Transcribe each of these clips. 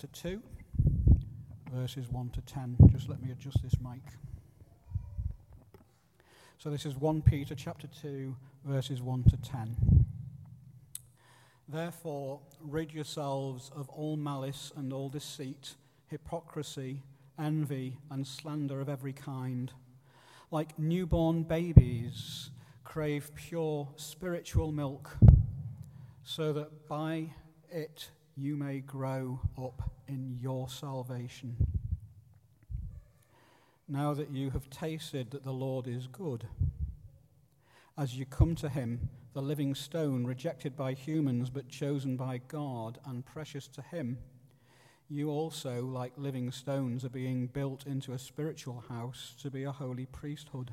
chapter 2, verses 1 to 10. Just let me adjust this mic. So this is 1 Peter chapter 2, verses 1 to 10. Therefore, rid yourselves of all malice and all deceit, hypocrisy, envy, and slander of every kind. Like newborn babies, crave pure spiritual milk, so that by it you may grow up in your salvation. Now that you have tasted that the Lord is good, as you come to him, the living stone, rejected by humans but chosen by God and precious to him, you also, like living stones, are being built into a spiritual house to be a holy priesthood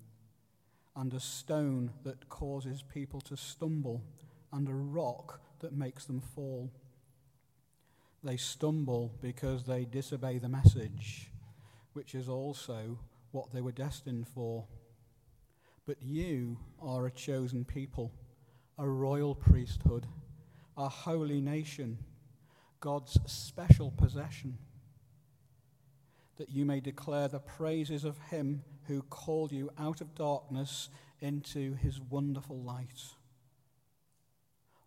and a stone that causes people to stumble, and a rock that makes them fall. They stumble because they disobey the message, which is also what they were destined for. But you are a chosen people, a royal priesthood, a holy nation, God's special possession that you may declare the praises of him who called you out of darkness into his wonderful light.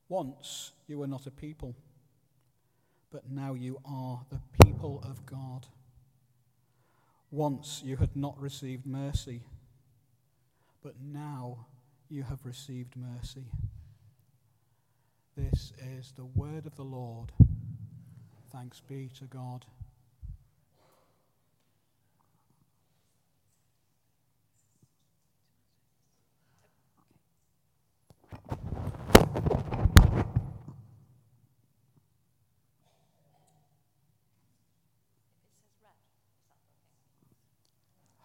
Once you were not a people, but now you are the people of God. Once you had not received mercy, but now you have received mercy. This is the word of the Lord. Thanks be to God.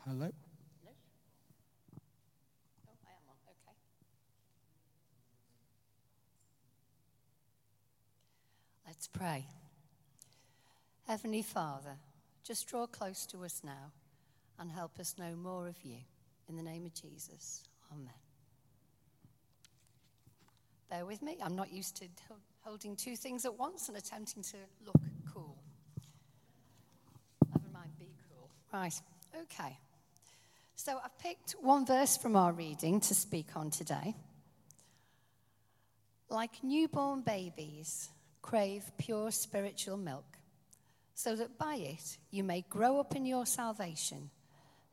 Hello? No? Oh, I am on. Okay. Let's pray. Heavenly Father, just draw close to us now and help us know more of you. In the name of Jesus. Amen. Bear with me. I'm not used to holding two things at once and attempting to look cool. Never mind, be cool. Right. Okay. So I've picked one verse from our reading to speak on today. Like newborn babies, crave pure spiritual milk, so that by it you may grow up in your salvation,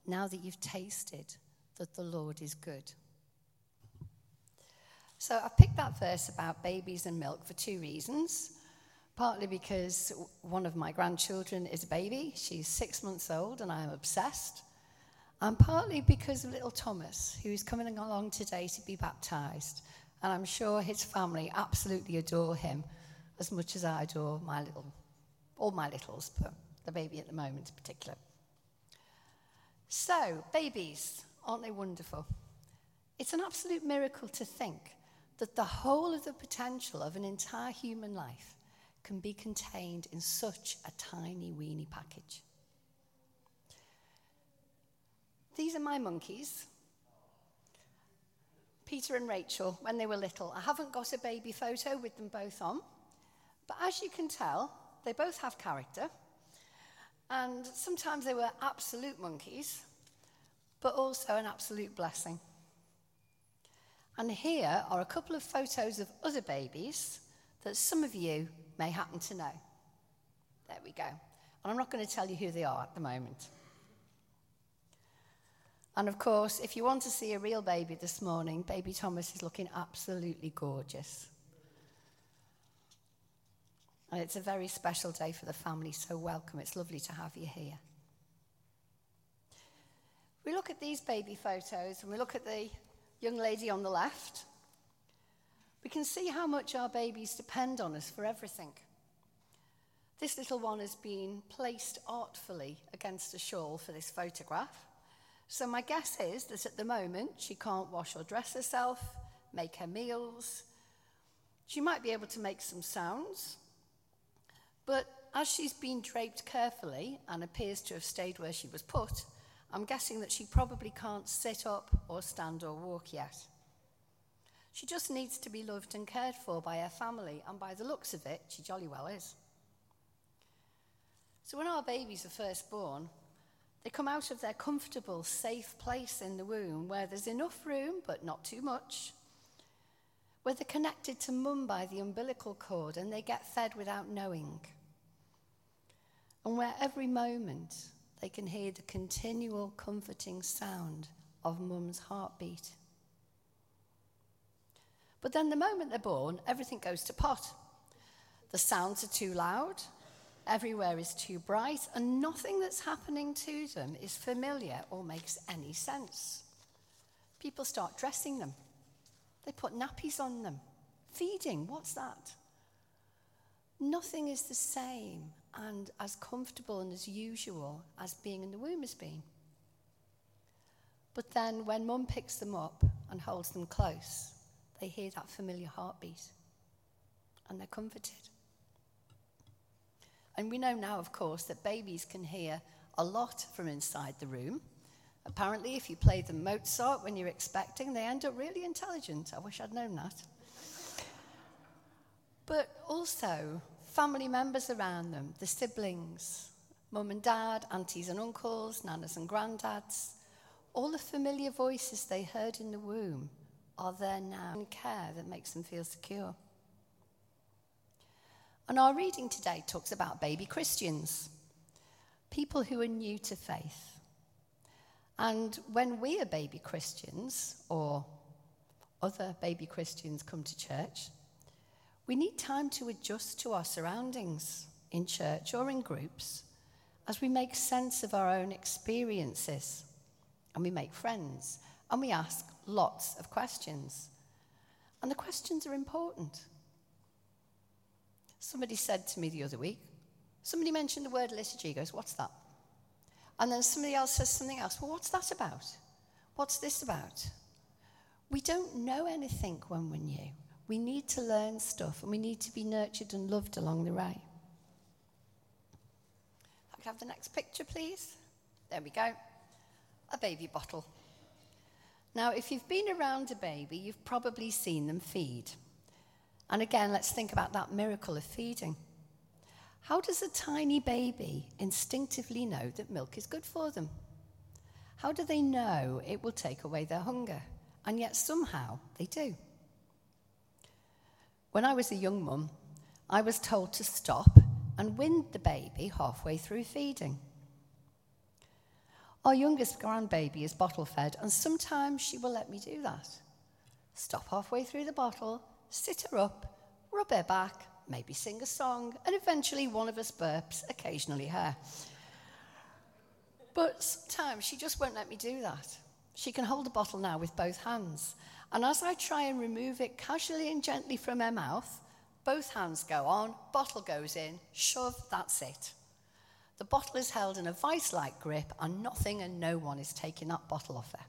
now that you've tasted that the Lord is good. So I picked that verse about babies and milk for two reasons. Partly because one of my grandchildren is a baby, she's six months old, and I'm obsessed and partly because of little Thomas, who is coming along today to be baptized. And I'm sure his family absolutely adore him as much as I adore my little, all my littles, but the baby at the moment in particular. So, babies, aren't they wonderful? It's an absolute miracle to think that the whole of the potential of an entire human life can be contained in such a tiny, weeny package. These are my monkeys. Peter and Rachel, when they were little. I haven't got a baby photo with them both on, but as you can tell, they both have character. And sometimes they were absolute monkeys, but also an absolute blessing. And here are a couple of photos of other babies that some of you may happen to know. There we go. And I'm not going to tell you who they are at the moment. And of course, if you want to see a real baby this morning, baby Thomas is looking absolutely gorgeous. And it's a very special day for the family, so welcome. It's lovely to have you here. We look at these baby photos and we look at the young lady on the left. we can see how much our babies depend on us for everything. This little one has been placed artfully against a shawl for this photograph. So, my guess is that at the moment she can't wash or dress herself, make her meals. She might be able to make some sounds, but as she's been draped carefully and appears to have stayed where she was put, I'm guessing that she probably can't sit up or stand or walk yet. She just needs to be loved and cared for by her family, and by the looks of it, she jolly well is. So, when our babies are first born, they come out of their comfortable, safe place in the womb where there's enough room, but not too much, where they're connected to mum by the umbilical cord and they get fed without knowing, and where every moment they can hear the continual comforting sound of mum's heartbeat. But then, the moment they're born, everything goes to pot. The sounds are too loud, everywhere is too bright, and nothing that's happening to them is familiar or makes any sense. People start dressing them, they put nappies on them. Feeding, what's that? Nothing is the same and as comfortable and as usual as being in the womb has been. But then when mum picks them up and holds them close, they hear that familiar heartbeat and they're comforted. And we know now, of course, that babies can hear a lot from inside the room. Apparently, if you play them Mozart when you're expecting, they end up really intelligent. I wish I'd known that. But also, family members around them, the siblings, mum and dad, aunties and uncles, nanas and granddads, all the familiar voices they heard in the womb are there now in care that makes them feel secure. And our reading today talks about baby Christians, people who are new to faith. And when we are baby Christians, or other baby Christians come to church, we need time to adjust to our surroundings in church or in groups as we make sense of our own experiences and we make friends and we ask lots of questions. And the questions are important. Somebody said to me the other week, somebody mentioned the word liturgy, goes, What's that? And then somebody else says something else. Well, what's that about? What's this about? We don't know anything when we're new. We need to learn stuff and we need to be nurtured and loved along the way. I could have the next picture, please. There we go. A baby bottle. Now, if you've been around a baby, you've probably seen them feed. And again, let's think about that miracle of feeding. How does a tiny baby instinctively know that milk is good for them? How do they know it will take away their hunger? And yet somehow they do. When I was a young mum, I was told to stop and wind the baby halfway through feeding. Our youngest grandbaby is bottle fed, and sometimes she will let me do that. Stop halfway through the bottle, sit her up, rub her back, maybe sing a song, and eventually one of us burps, occasionally her. But sometimes she just won't let me do that. She can hold the bottle now with both hands, and as I try and remove it casually and gently from her mouth, both hands go on, bottle goes in, shove, that's it. The bottle is held in a vice like grip, and nothing and no one is taking that bottle off her.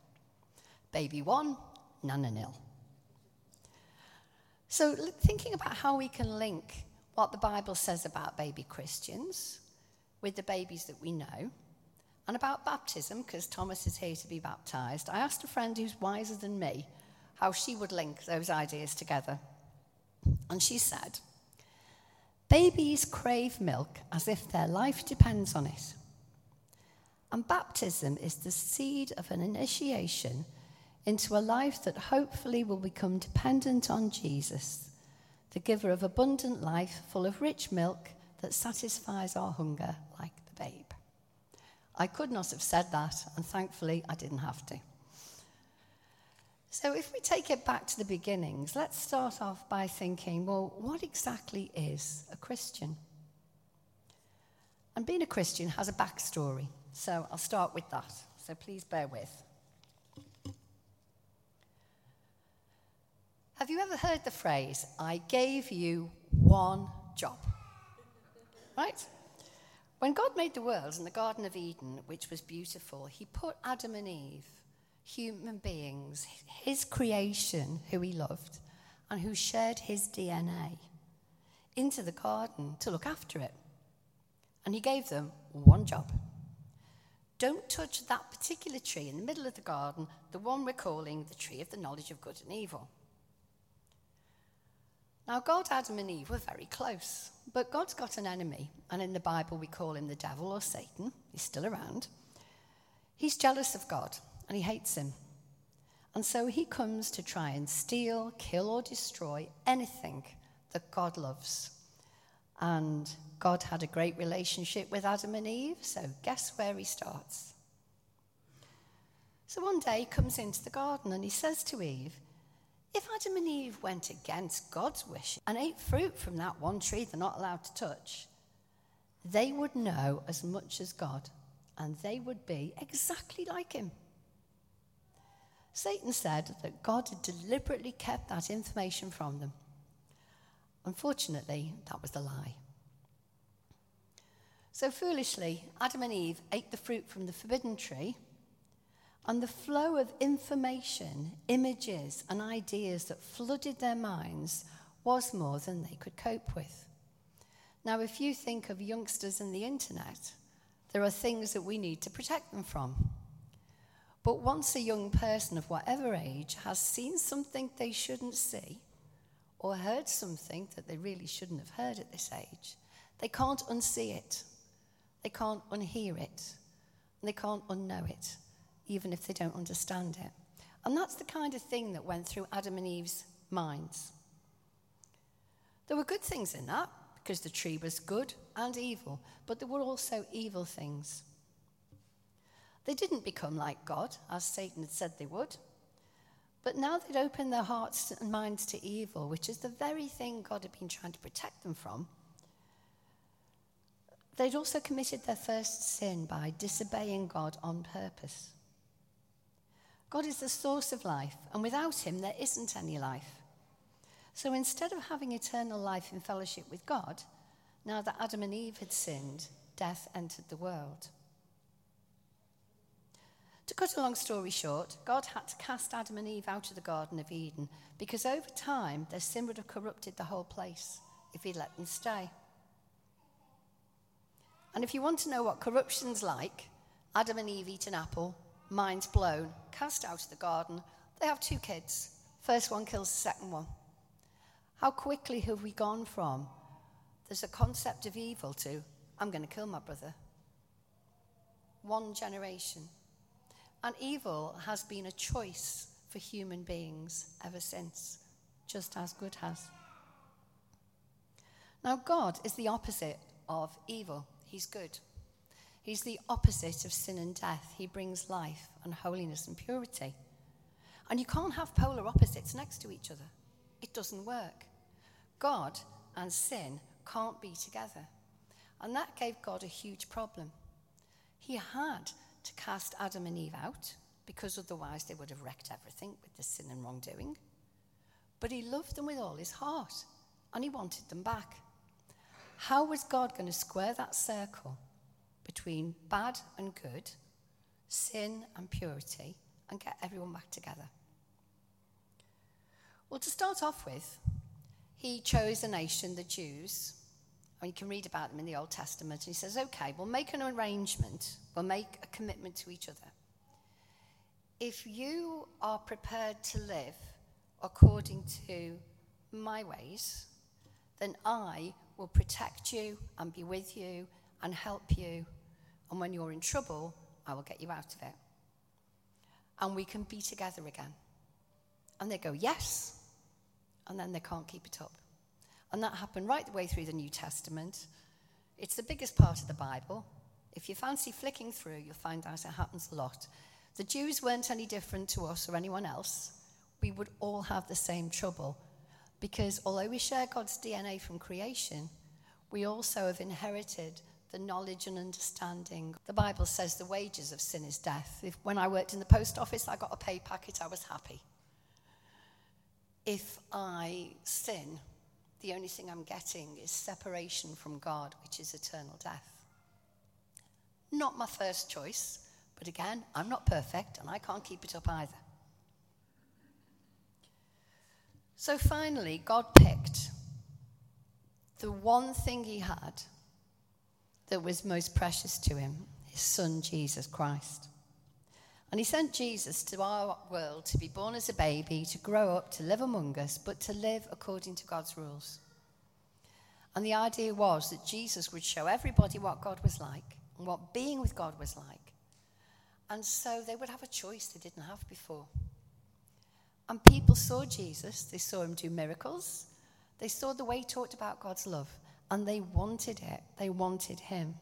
Baby one, nana nil. So, thinking about how we can link what the Bible says about baby Christians with the babies that we know, and about baptism, because Thomas is here to be baptized, I asked a friend who's wiser than me how she would link those ideas together. And she said, Babies crave milk as if their life depends on it. And baptism is the seed of an initiation into a life that hopefully will become dependent on Jesus, the giver of abundant life full of rich milk that satisfies our hunger like. I could not have said that, and thankfully I didn't have to. So, if we take it back to the beginnings, let's start off by thinking well, what exactly is a Christian? And being a Christian has a backstory, so I'll start with that. So, please bear with. Have you ever heard the phrase, I gave you one job? Right? When God made the world in the Garden of Eden, which was beautiful, he put Adam and Eve, human beings, his creation, who he loved, and who shared his DNA, into the garden to look after it. And he gave them one job. Don't touch that particular tree in the middle of the garden, the one we're calling the tree of the knowledge of good and evil. Now, God, Adam, and Eve were very close, but God's got an enemy, and in the Bible we call him the devil or Satan. He's still around. He's jealous of God, and he hates him. And so he comes to try and steal, kill, or destroy anything that God loves. And God had a great relationship with Adam and Eve, so guess where he starts? So one day he comes into the garden and he says to Eve, if Adam and Eve went against God's wish and ate fruit from that one tree they're not allowed to touch, they would know as much as God and they would be exactly like him. Satan said that God had deliberately kept that information from them. Unfortunately, that was a lie. So foolishly, Adam and Eve ate the fruit from the forbidden tree and the flow of information, images, and ideas that flooded their minds was more than they could cope with. Now, if you think of youngsters and the internet, there are things that we need to protect them from. But once a young person of whatever age has seen something they shouldn't see, or heard something that they really shouldn't have heard at this age, they can't unsee it, they can't unhear it, and they can't unknow it even if they don't understand it. And that's the kind of thing that went through Adam and Eve's minds. There were good things in that, because the tree was good and evil, but there were also evil things. They didn't become like God, as Satan had said they would. But now they'd opened their hearts and minds to evil, which is the very thing God had been trying to protect them from. They'd also committed their first sin by disobeying God on purpose. God is the source of life, and without him, there isn't any life. So instead of having eternal life in fellowship with God, now that Adam and Eve had sinned, death entered the world. To cut a long story short, God had to cast Adam and Eve out of the Garden of Eden because over time their sin would have corrupted the whole place if he'd let them stay. And if you want to know what corruption's like, Adam and Eve eat an apple, minds blown, cast out of the garden. They have two kids. First one kills the second one. How quickly have we gone from there's a concept of evil to I'm going to kill my brother? One generation. And evil has been a choice for human beings ever since, just as good has. Now, God is the opposite of evil, He's good. He's the opposite of sin and death. He brings life and holiness and purity. And you can't have polar opposites next to each other, it doesn't work. God and sin can't be together. And that gave God a huge problem. He had to cast Adam and Eve out because otherwise they would have wrecked everything with the sin and wrongdoing. But he loved them with all his heart and he wanted them back. How was God going to square that circle between bad and good, sin and purity, and get everyone back together? Well, to start off with, he chose a nation, the Jews. And you can read about them in the Old Testament. And he says, okay, we'll make an arrangement, we'll make a commitment to each other. If you are prepared to live according to my ways, then I will protect you and be with you and help you and when you're in trouble, I will get you out of it. And we can be together again. And they go, Yes. And then they can't keep it up. And that happened right the way through the New Testament. It's the biggest part of the Bible. If you fancy flicking through, you'll find out it happens a lot. The Jews weren't any different to us or anyone else. We would all have the same trouble because although we share God's DNA from creation, we also have inherited the knowledge and understanding. The Bible says the wages of sin is death. If when I worked in the post office, I got a pay packet, I was happy. if I sin, the only thing I'm getting is separation from God, which is eternal death. Not my first choice, but again, I'm not perfect and I can't keep it up either. So finally, God picked the one thing he had that was most precious to him his son, Jesus Christ. And he sent Jesus to our world to be born as a baby, to grow up, to live among us, but to live according to God's rules. And the idea was that Jesus would show everybody what God was like and what being with God was like. And so they would have a choice they didn't have before. And people saw Jesus, they saw him do miracles, they saw the way he talked about God's love, and they wanted it. They wanted him.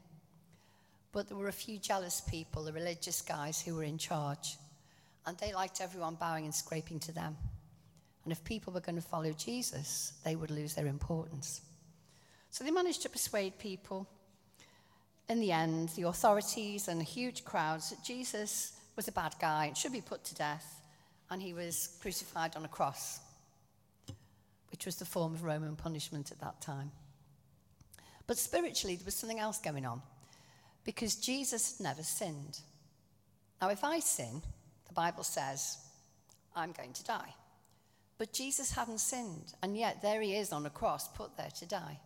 But there were a few jealous people, the religious guys who were in charge, and they liked everyone bowing and scraping to them. And if people were going to follow Jesus, they would lose their importance. So they managed to persuade people. In the end, the authorities and huge crowds that Jesus was a bad guy and should be put to death, and he was crucified on a cross, which was the form of Roman punishment at that time. But spiritually, there was something else going on because Jesus had never sinned. Now, if I sin, the Bible says I'm going to die. But Jesus hadn't sinned, and yet there he is on a cross, put there to die.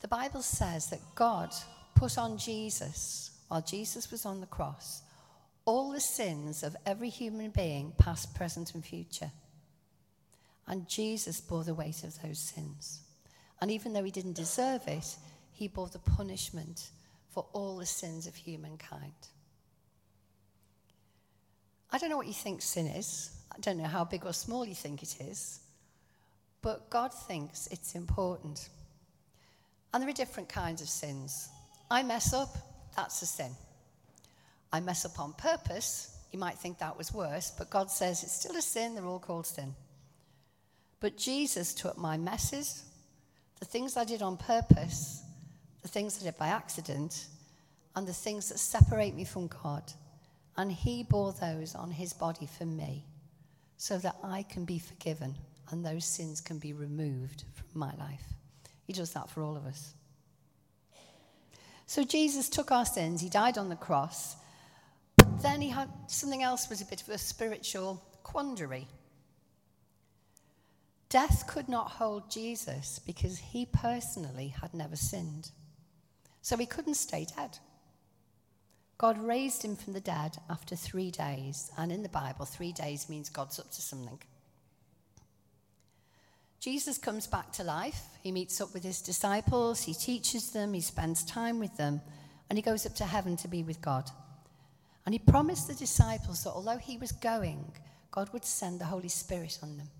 The Bible says that God put on Jesus, while Jesus was on the cross, all the sins of every human being, past, present, and future. And Jesus bore the weight of those sins. And even though he didn't deserve it, he bore the punishment for all the sins of humankind. I don't know what you think sin is. I don't know how big or small you think it is. But God thinks it's important. And there are different kinds of sins. I mess up, that's a sin. I mess up on purpose, you might think that was worse, but God says it's still a sin, they're all called sin. But Jesus took my messes, the things I did on purpose, the things I did by accident, and the things that separate me from God. And He bore those on His body for me so that I can be forgiven and those sins can be removed from my life. He does that for all of us. So Jesus took our sins, He died on the cross, but then He had something else was a bit of a spiritual quandary. Death could not hold Jesus because he personally had never sinned. So he couldn't stay dead. God raised him from the dead after three days. And in the Bible, three days means God's up to something. Jesus comes back to life. He meets up with his disciples. He teaches them. He spends time with them. And he goes up to heaven to be with God. And he promised the disciples that although he was going, God would send the Holy Spirit on them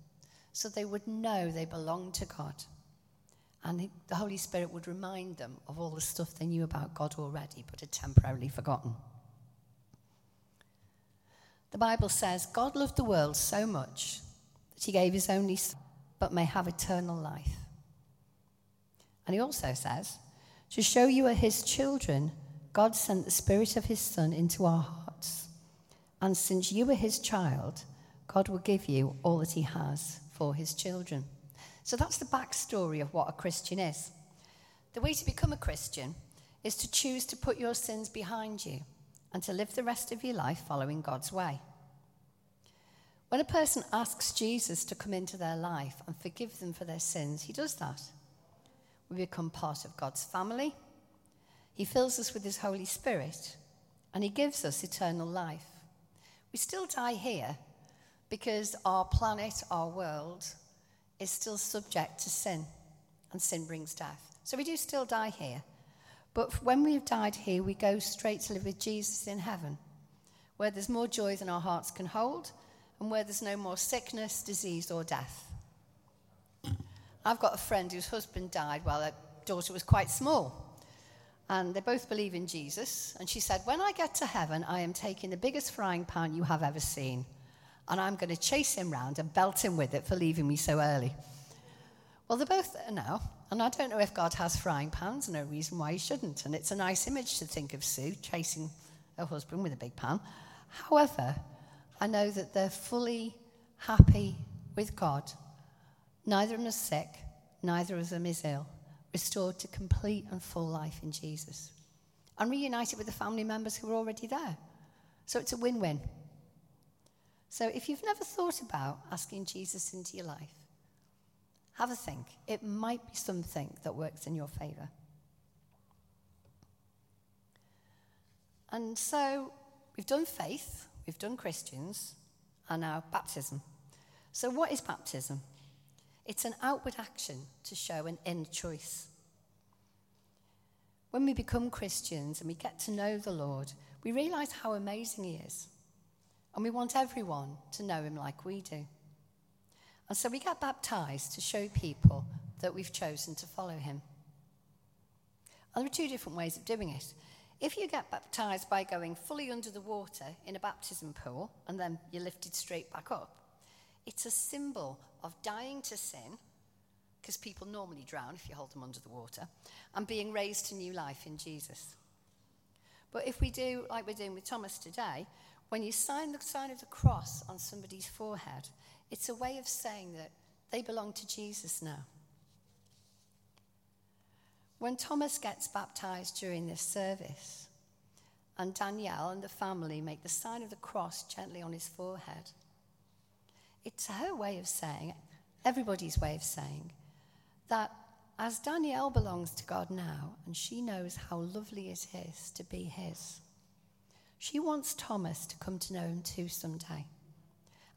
so they would know they belonged to God. And the Holy Spirit would remind them of all the stuff they knew about God already, but had temporarily forgotten. The Bible says God loved the world so much that he gave his only son, but may have eternal life. And he also says, to show you are his children, God sent the Spirit of his Son into our hearts. And since you are his child, God will give you all that he has for his children. So that's the backstory of what a Christian is. The way to become a Christian is to choose to put your sins behind you and to live the rest of your life following God's way. When a person asks Jesus to come into their life and forgive them for their sins, he does that. We become part of God's family. He fills us with his Holy Spirit and he gives us eternal life. We still die here because our planet, our world, is still subject to sin, and sin brings death. So we do still die here. But when we've died here, we go straight to live with Jesus in heaven, where there's more joy than our hearts can hold, and where there's no more sickness, disease, or death. I've got a friend whose husband died while her daughter was quite small. And they both believe in Jesus. And she said, When I get to heaven, I am taking the biggest frying pan you have ever seen and I'm going to chase him round and belt him with it for leaving me so early. Well, they're both there now, and I don't know if God has frying pans, no reason why he shouldn't. And it's a nice image to think of Sue chasing her husband with a big pan. However, I know that they're fully happy with God. Neither of them is sick, neither of them is ill, restored to complete and full life in Jesus, and reunited with the family members who were already there. So it's a win win. So if you've never thought about asking Jesus into your life, have a think. It might be something that works in your favour. And so we've done faith, we've done Christians, and now baptism. So, what is baptism? It's an outward action to show an inner choice. When we become Christians and we get to know the Lord, we realize how amazing He is. And we want everyone to know Him like we do. And so we get baptized to show people that we've chosen to follow Him. And there are two different ways of doing it. If you get baptized by going fully under the water in a baptism pool and then you're lifted straight back up, it's a symbol of dying to sin, because people normally drown if you hold them under the water, and being raised to new life in Jesus. But if we do, like we're doing with Thomas today, when you sign the sign of the cross on somebody's forehead, it's a way of saying that they belong to Jesus now. When Thomas gets baptized during this service, and Danielle and the family make the sign of the cross gently on his forehead, it's her way of saying, everybody's way of saying, that as Danielle belongs to God now, and she knows how lovely it is to be his, she wants Thomas to come to know him too someday.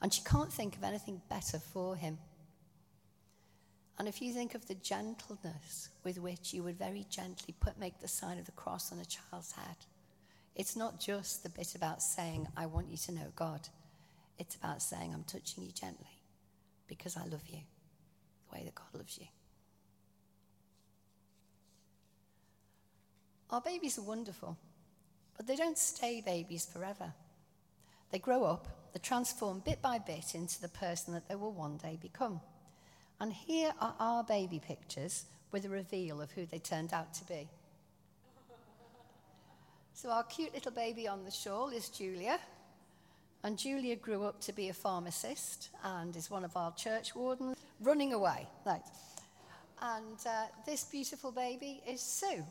And she can't think of anything better for him. And if you think of the gentleness with which you would very gently put, make the sign of the cross on a child's head, it's not just the bit about saying, I want you to know God. It's about saying, I'm touching you gently because I love you the way that God loves you. Our babies are wonderful, but they don't stay babies forever. They grow up, they transform bit by bit into the person that they will one day become. And here are our baby pictures with a reveal of who they turned out to be. So, our cute little baby on the shawl is Julia. And Julia grew up to be a pharmacist and is one of our church wardens, running away. Right. And uh, this beautiful baby is Sue,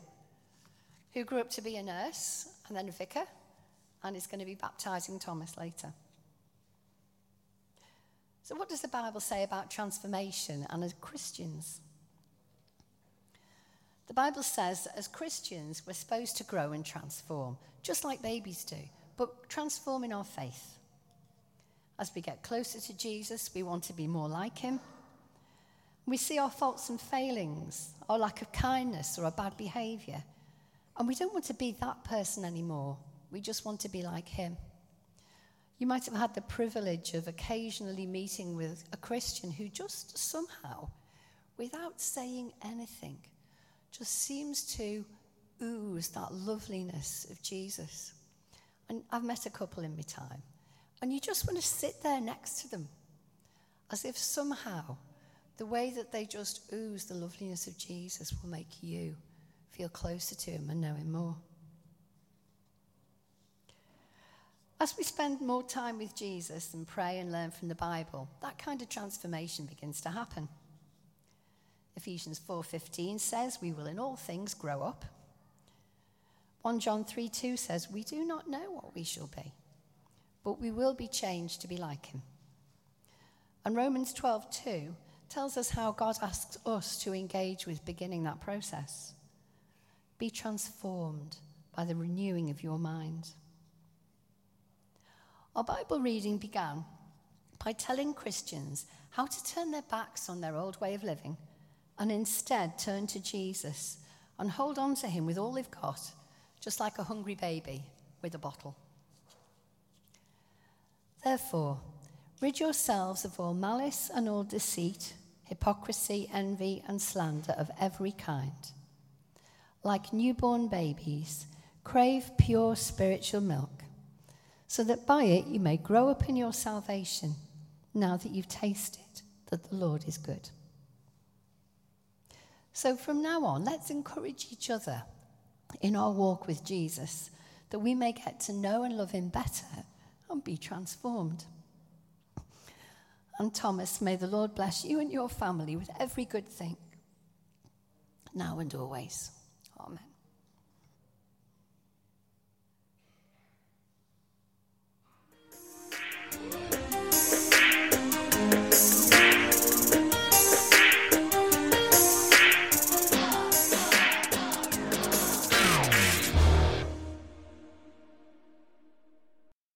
who grew up to be a nurse and then vicar and is going to be baptizing Thomas later. So, what does the Bible say about transformation and as Christians? The Bible says that as Christians, we're supposed to grow and transform, just like babies do, but transform in our faith. As we get closer to Jesus, we want to be more like him. We see our faults and failings, our lack of kindness or our bad behavior, and we don't want to be that person anymore. We just want to be like him. You might have had the privilege of occasionally meeting with a Christian who just somehow, without saying anything, just seems to ooze that loveliness of Jesus. And I've met a couple in my time. And you just want to sit there next to them as if somehow the way that they just ooze the loveliness of Jesus will make you feel closer to him and know him more. As we spend more time with Jesus and pray and learn from the Bible, that kind of transformation begins to happen. Ephesians 4:15 says, "We will in all things grow up." 1 John 3:2 says, "We do not know what we shall be." but we will be changed to be like him. And Romans 12:2 tells us how God asks us to engage with beginning that process. Be transformed by the renewing of your mind. Our Bible reading began by telling Christians how to turn their backs on their old way of living and instead turn to Jesus and hold on to him with all they've got, just like a hungry baby with a bottle. Therefore, rid yourselves of all malice and all deceit, hypocrisy, envy, and slander of every kind. Like newborn babies, crave pure spiritual milk, so that by it you may grow up in your salvation, now that you've tasted that the Lord is good. So from now on, let's encourage each other in our walk with Jesus that we may get to know and love him better and be transformed. And Thomas, may the Lord bless you and your family with every good thing, now and always. Yeah.